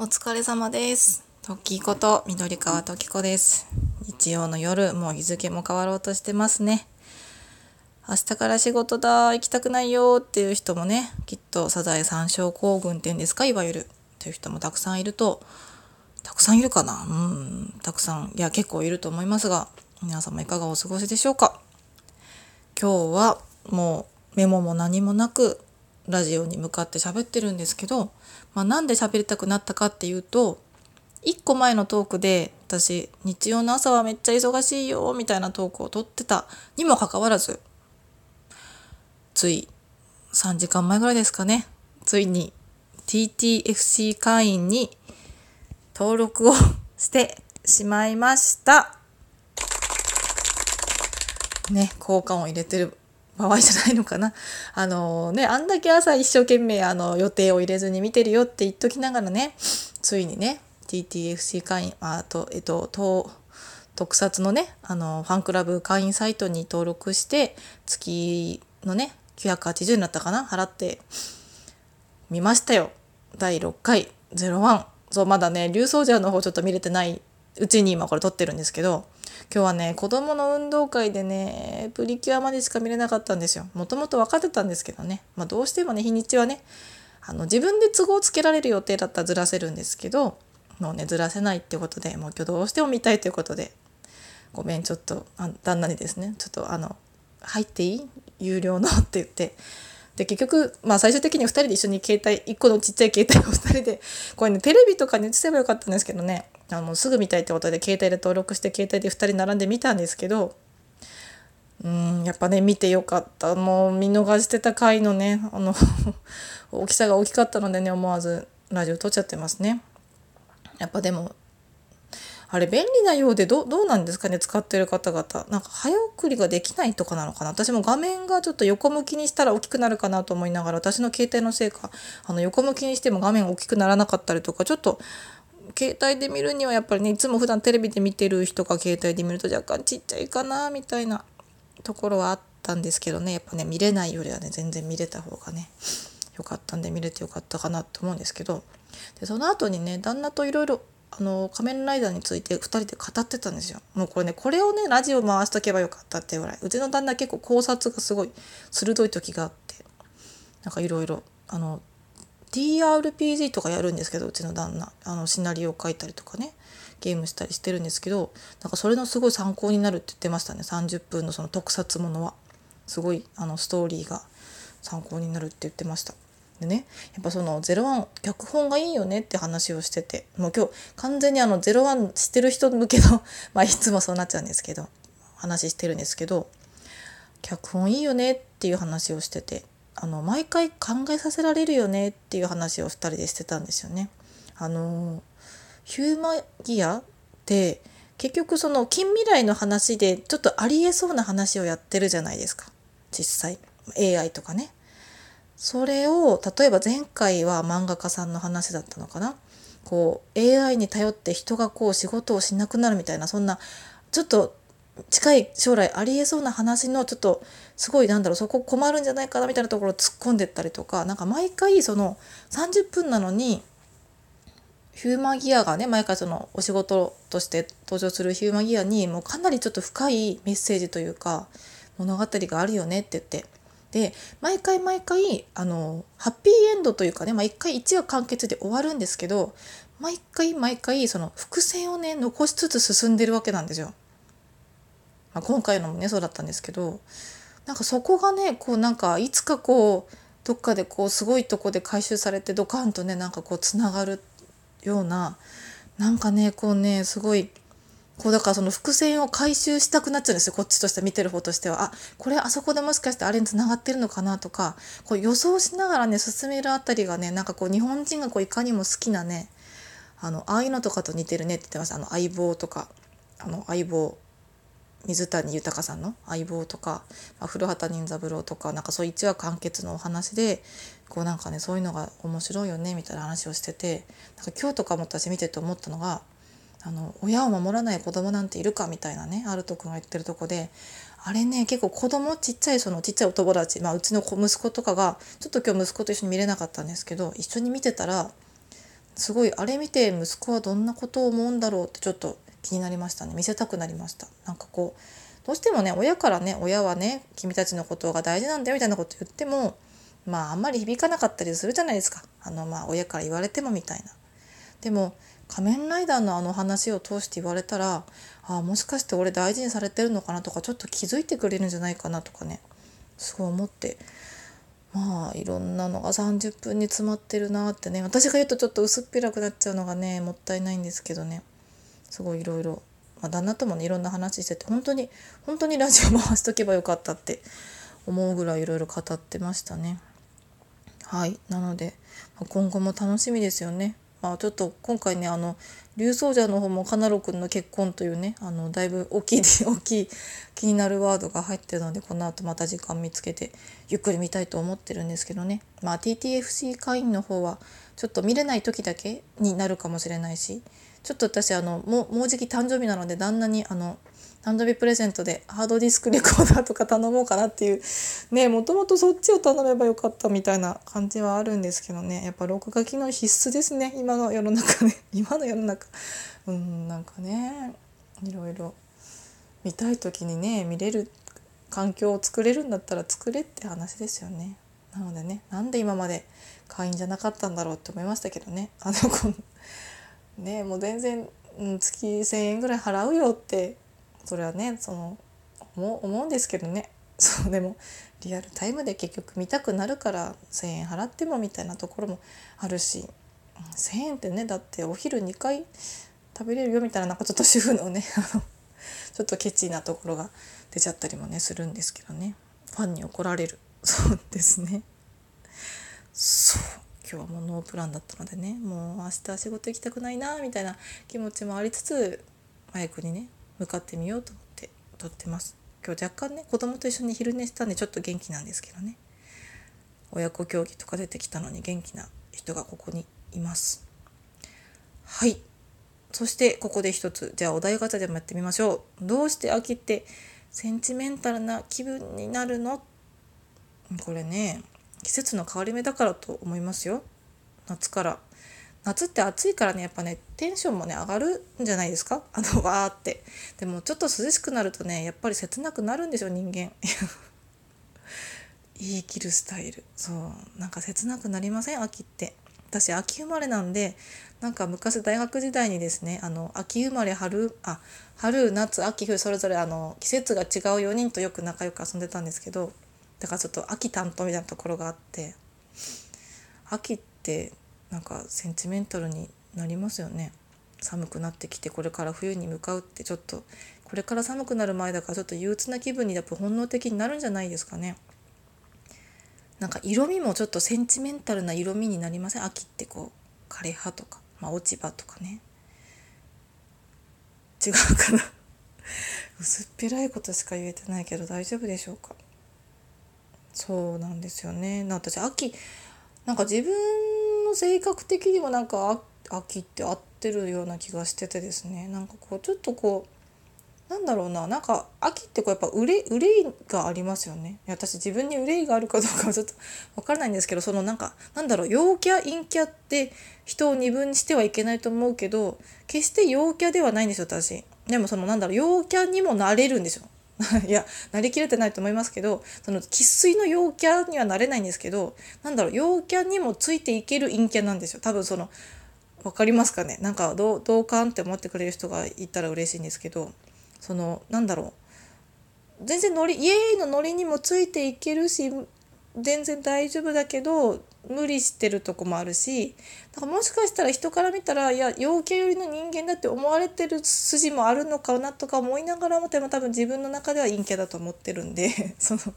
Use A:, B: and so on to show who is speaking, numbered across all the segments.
A: お疲れ様です。トッキーこと緑川トキコです。日曜の夜、もう日付も変わろうとしてますね。明日から仕事だ、行きたくないよっていう人もね、きっとサザエ三症候群っていうんですか、いわゆる。っていう人もたくさんいると、たくさんいるかな？うん、たくさん、いや結構いると思いますが、皆様いかがお過ごしでしょうか？今日はもうメモも何もなくラジオに向かって喋ってるんですけど、まあ、なんで喋りたくなったかっていうと1個前のトークで私日曜の朝はめっちゃ忙しいよみたいなトークを撮ってたにもかかわらずつい3時間前ぐらいですかねついに TTFC 会員に登録をしてしまいました。ね、効果音入れてる場合じゃないのかな。あのね、あんだけ朝一生懸命あの予定を入れずに見てるよって言っときながらね、ついにね、TTFC 会員、あと、えっと、と特撮のね、あの、ファンクラブ会員サイトに登録して、月のね、980になったかな払って見ましたよ。第6回01。そう、まだね、竜奏者の方ちょっと見れてないうちに今これ撮ってるんですけど、今日はね、子供の運動会でね、プリキュアまでしか見れなかったんですよ。もともと分かってたんですけどね。まあどうしてもね、日にちはね、あの自分で都合つけられる予定だったらずらせるんですけど、もうね、ずらせないってことで、もう今日どうしても見たいということで、ごめん、ちょっと、あ旦那にですね、ちょっとあの、入っていい？有料の？って言って、で結局、まあ、最終的に2人で一緒に携帯1個のちっちゃい携帯を2人でこれねテレビとかに映せばよかったんですけどねあのすぐ見たいってことで携帯で登録して携帯で2人並んで見たんですけどうんやっぱね見てよかったもう見逃してた回のねあの 大きさが大きかったのでね思わずラジオ撮っちゃってますね。やっぱでもあれ便利なようでどうなんですかね使ってる方々。なんか早送りができないとかなのかな。私も画面がちょっと横向きにしたら大きくなるかなと思いながら私の携帯のせいかあの横向きにしても画面大きくならなかったりとかちょっと携帯で見るにはやっぱりねいつも普段テレビで見てる人が携帯で見ると若干ちっちゃいかなみたいなところはあったんですけどね。やっぱね見れないよりはね全然見れた方がねよかったんで見れてよかったかなと思うんですけど。でその後にね旦那といろいろあの仮面ライダーについて2人で語ってたんですよ。もうこれねこれをねラジオ回しとけばよかったっていうぐらい。うちの旦那結構考察がすごい鋭い時があって。なんかいろいろあの TRPG とかやるんですけどうちの旦那。あのシナリオを書いたりとかね。ゲームしたりしてるんですけどなんかそれのすごい参考になるって言ってましたね。30分のその特撮ものは。すごいあのストーリーが参考になるって言ってました。でねやっぱその「ゼロワン脚本がいいよねって話をしててもう今日完全にあの「ゼロワン知ってる人向けの まあいつもそうなっちゃうんですけど話してるんですけど脚本いいよねっていう話をしててあの毎回考えさせられるよねっていう話を2人でしてたんですよね。あのヒューマギアって結局その近未来の話でちょっとありえそうな話をやってるじゃないですか実際 AI とかね。それを例えば前回は漫画家さんの話だったのかな？こう AI に頼って人がこう仕事をしなくなるみたいなそんなちょっと近い将来ありえそうな話のちょっとすごいなんだろうそこ困るんじゃないかなみたいなところを突っ込んでったりとかなんか毎回その30分なのにヒューマンギアがね毎回そのお仕事として登場するヒューマンギアにもうかなりちょっと深いメッセージというか物語があるよねって言ってで毎回毎回あのハッピーエンドというかね、まあ、1回1話完結で終わるんですけど毎回毎回その伏線をね残しつつ進んでるわけなんですよ。まあ、今回のもねそうだったんですけどなんかそこがねこうなんかいつかこうどっかでこうすごいとこで回収されてドカンとねなんかこうつながるようななんかねこうねすごいこうだからその伏線を回収したくなっちゃうんですよ。こっちとして見てる方としては。あこれあそこでもしかしてあれにつながってるのかなとか。こう予想しながらね進めるあたりがねなんかこう日本人がこういかにも好きなねあのああいうのとかと似てるねって言ってましたあの相棒とかあの相棒水谷豊さんの？相棒とか、まあ、古畑任三郎とかなんかそう一話完結のお話でこうなんかねそういうのが面白いよねみたいな話をしててなんか今日とかも私見てて思ったのがあの親を守らない子供なんているかみたいなねアルト君が言ってるとこであれね結構子供ちっちゃいそのちっちゃいお友達、まあ、うちの息子とかがちょっと今日息子と一緒に見れなかったんですけど一緒に見てたらすごいあれ見て息子はどんなことを思うんだろうってちょっと気になりましたね。見せたくなりました。なんかこうどうしてもね親からね親はね君たちのことが大事なんだよみたいなこと言ってもまああんまり響かなかったりするじゃないですか。あのまあ親から言われてもみたいな。でも仮面ライダーのあの話を通して言われたらあもしかして俺大事にされてるのかなとかちょっと気づいてくれるんじゃないかなとかねすごい思ってまあいろんなのが30分に詰まってるなってね私が言うとちょっと薄っぺらくなっちゃうのがねもったいないんですけどねすごいいろいろ、まあ、旦那ともねいろんな話してて本当に本当にラジオ回しとけばよかったって思うぐらいいろいろ語ってましたね。はいなので今後も楽しみですよね。まあ、ちょっと今回ねあの竜奏者の方もカナロ君の結婚というねあのだいぶ大きい 大きい気になるワードが入ってるのでこの後また時間見つけてゆっくり見たいと思ってるんですけどね。まあ TTFC 会員の方はちょっと見れない時だけになるかもしれないしちょっと私あのもうもうじき誕生日なので旦那にあの誕生日プレゼントでハードディスクレコーダーとか頼もうかなっていう。ねもともとそっちを頼めばよかったみたいな感じはあるんですけどね。やっぱ録画機能必須ですね。今の世の中ね。今の世の中。うんなんかね。いろいろ。見たい時にね見れる環境を作れるんだったら作れって話ですよね。なのでねなんで今まで会員じゃなかったんだろうって思いましたけどね。あの子。ねもう全然、うん、月1,000円ぐらい払うよってそれはねその思うんですけどね。そうでもリアルタイムで結局見たくなるから1,000円払ってもみたいなところもあるし1,000円ってねだってお昼2回食べれるよみたいななんかちょっと主婦のね ちょっとケチなところが出ちゃったりもねするんですけどね。ファンに怒られる。そうですね。そう今日はもうノープランだったのでねもう明日仕事行きたくないなみたいな気持ちもありつつマイクにね向かってみようと思って撮ってます。今日若干ね子供と一緒に昼寝したんでちょっと元気なんですけどね。親子競技とか出てきたのに元気な人がここにいます。はい。そしてここで一つじゃあお題ガチャでもやってみましょう。どうして秋ってセンチメンタルな気分になるの？これね季節の変わり目だからと思いますよ。夏から。夏って暑いからねやっぱねテンションもね上がるんじゃないですか？あのわーって。でもちょっと涼しくなるとねやっぱり切なくなるんでしょ人間。言い切るスタイル。そう。なんか切なくなりません？秋って。私秋生まれなんでなんか昔大学時代にですねあの秋生まれ春あ春夏秋冬それぞれあの季節が違う4人とよく仲良く遊んでたんですけどだからちょっと秋担当みたいなところがあって秋ってなんかセンチメンタルになりますよね。寒くなってきてこれから冬に向かうってちょっとこれから寒くなる前だからちょっと憂鬱な気分にやっぱ本能的になるんじゃないですかね。なんか色味もちょっとセンチメンタルな色味になりません？秋ってこう枯葉とか、まあ、落ち葉とかね。違うかな。薄っぺらいことしか言えてないけど大丈夫でしょうか？そうなんですよね。私秋なんか自分の性格的にもなんか秋って合ってるような気がしててですね。なんかこうちょっとこうなんだろうな。なんか秋ってこうやっぱ憂い憂いがありますよね。私自分に憂いがあるかどうかはちょっと分からないんですけどそのなんかなんだろう陽キャ陰キャって人を二分にしてはいけないと思うけど決して陽キャではないんですよ私。でもそのなんだろう陽キャにもなれるんですよ。いやなりきれてないと思いますけどその生粋の陽キャにはなれないんですけどなんだろう陽キャにもついていける陰キャなんですよ。多分その分かりますかね？なんか同感って思ってくれる人がいたら嬉しいんですけどそのなんだろう。全然ノリイエーイのノリにもついていけるし全然大丈夫だけど無理してるとこもあるしだからもしかしたら人から見たらいや陽キャ寄りの人間だって思われてる筋もあるのかなとか思いながらもでも多分自分の中では陰キャだと思ってるんで そのだか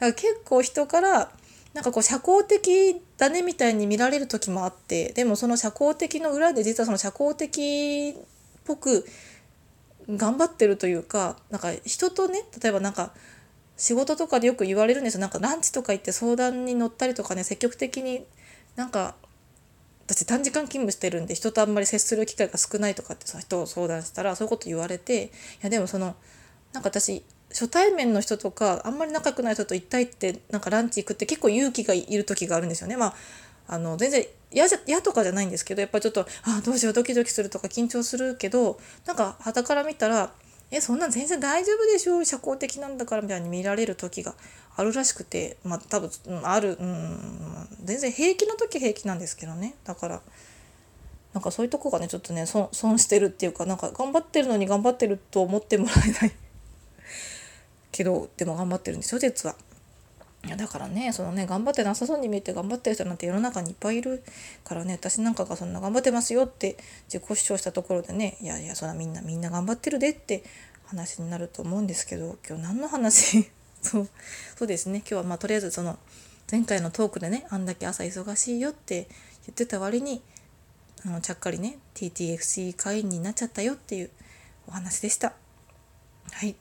A: ら結構人からなんかこう社交的だねみたいに見られる時もあってでもその社交的の裏で実はその社交的っぽく頑張ってるというかなんか人とね例えばなんか仕事とかでよく言われるんですよなんかランチとか行って相談に乗ったりとかね積極的になんか私短時間勤務してるんで人とあんまり接する機会が少ないとかってさ人を相談したらそういうこと言われていやでもそのなんか私初対面の人とかあんまり仲良くない人と一対ってなんかランチ行くって結構勇気がいる時があるんですよね。まああの全然嫌じゃ嫌とかじゃないんですけどやっぱちょっとあどうしようドキドキするとか緊張するけどなんか傍から見たらえそんなん全然大丈夫でしょ？社交的なんだからみたいに見られる時があるらしくて。まあ多分、ある、うん、全然平気な時平気なんですけどね。だからなんかそういうとこがねちょっとね損損してるっていうかなんか頑張ってるのに頑張ってると思ってもらえない。けどでも頑張ってるんですよ実は。いやだからねそのね頑張ってなさそうに見えて頑張ってる人なんて世の中にいっぱいいるからね私なんかがそんな頑張ってますよって自己主張したところでねいやいやそんなみんなみんな頑張ってるでって話になると思うんですけど今日何の話？そうそうですね。今日はまあとりあえずその前回のトークでねあんだけ朝忙しいよって言ってた割にあのちゃっかりね TTFC 会員になっちゃったよっていうお話でした。はい。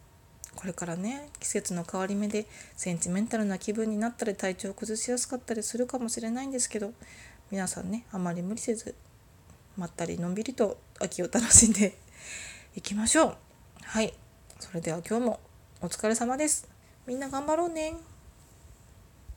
A: これからね季節の変わり目でセンチメンタルな気分になったり体調を崩しやすかったりするかもしれないんですけど皆さんねあまり無理せずまったりのんびりと秋を楽しんでいきましょう。はい。それでは今日もお疲れ様です。みんな頑張ろうね。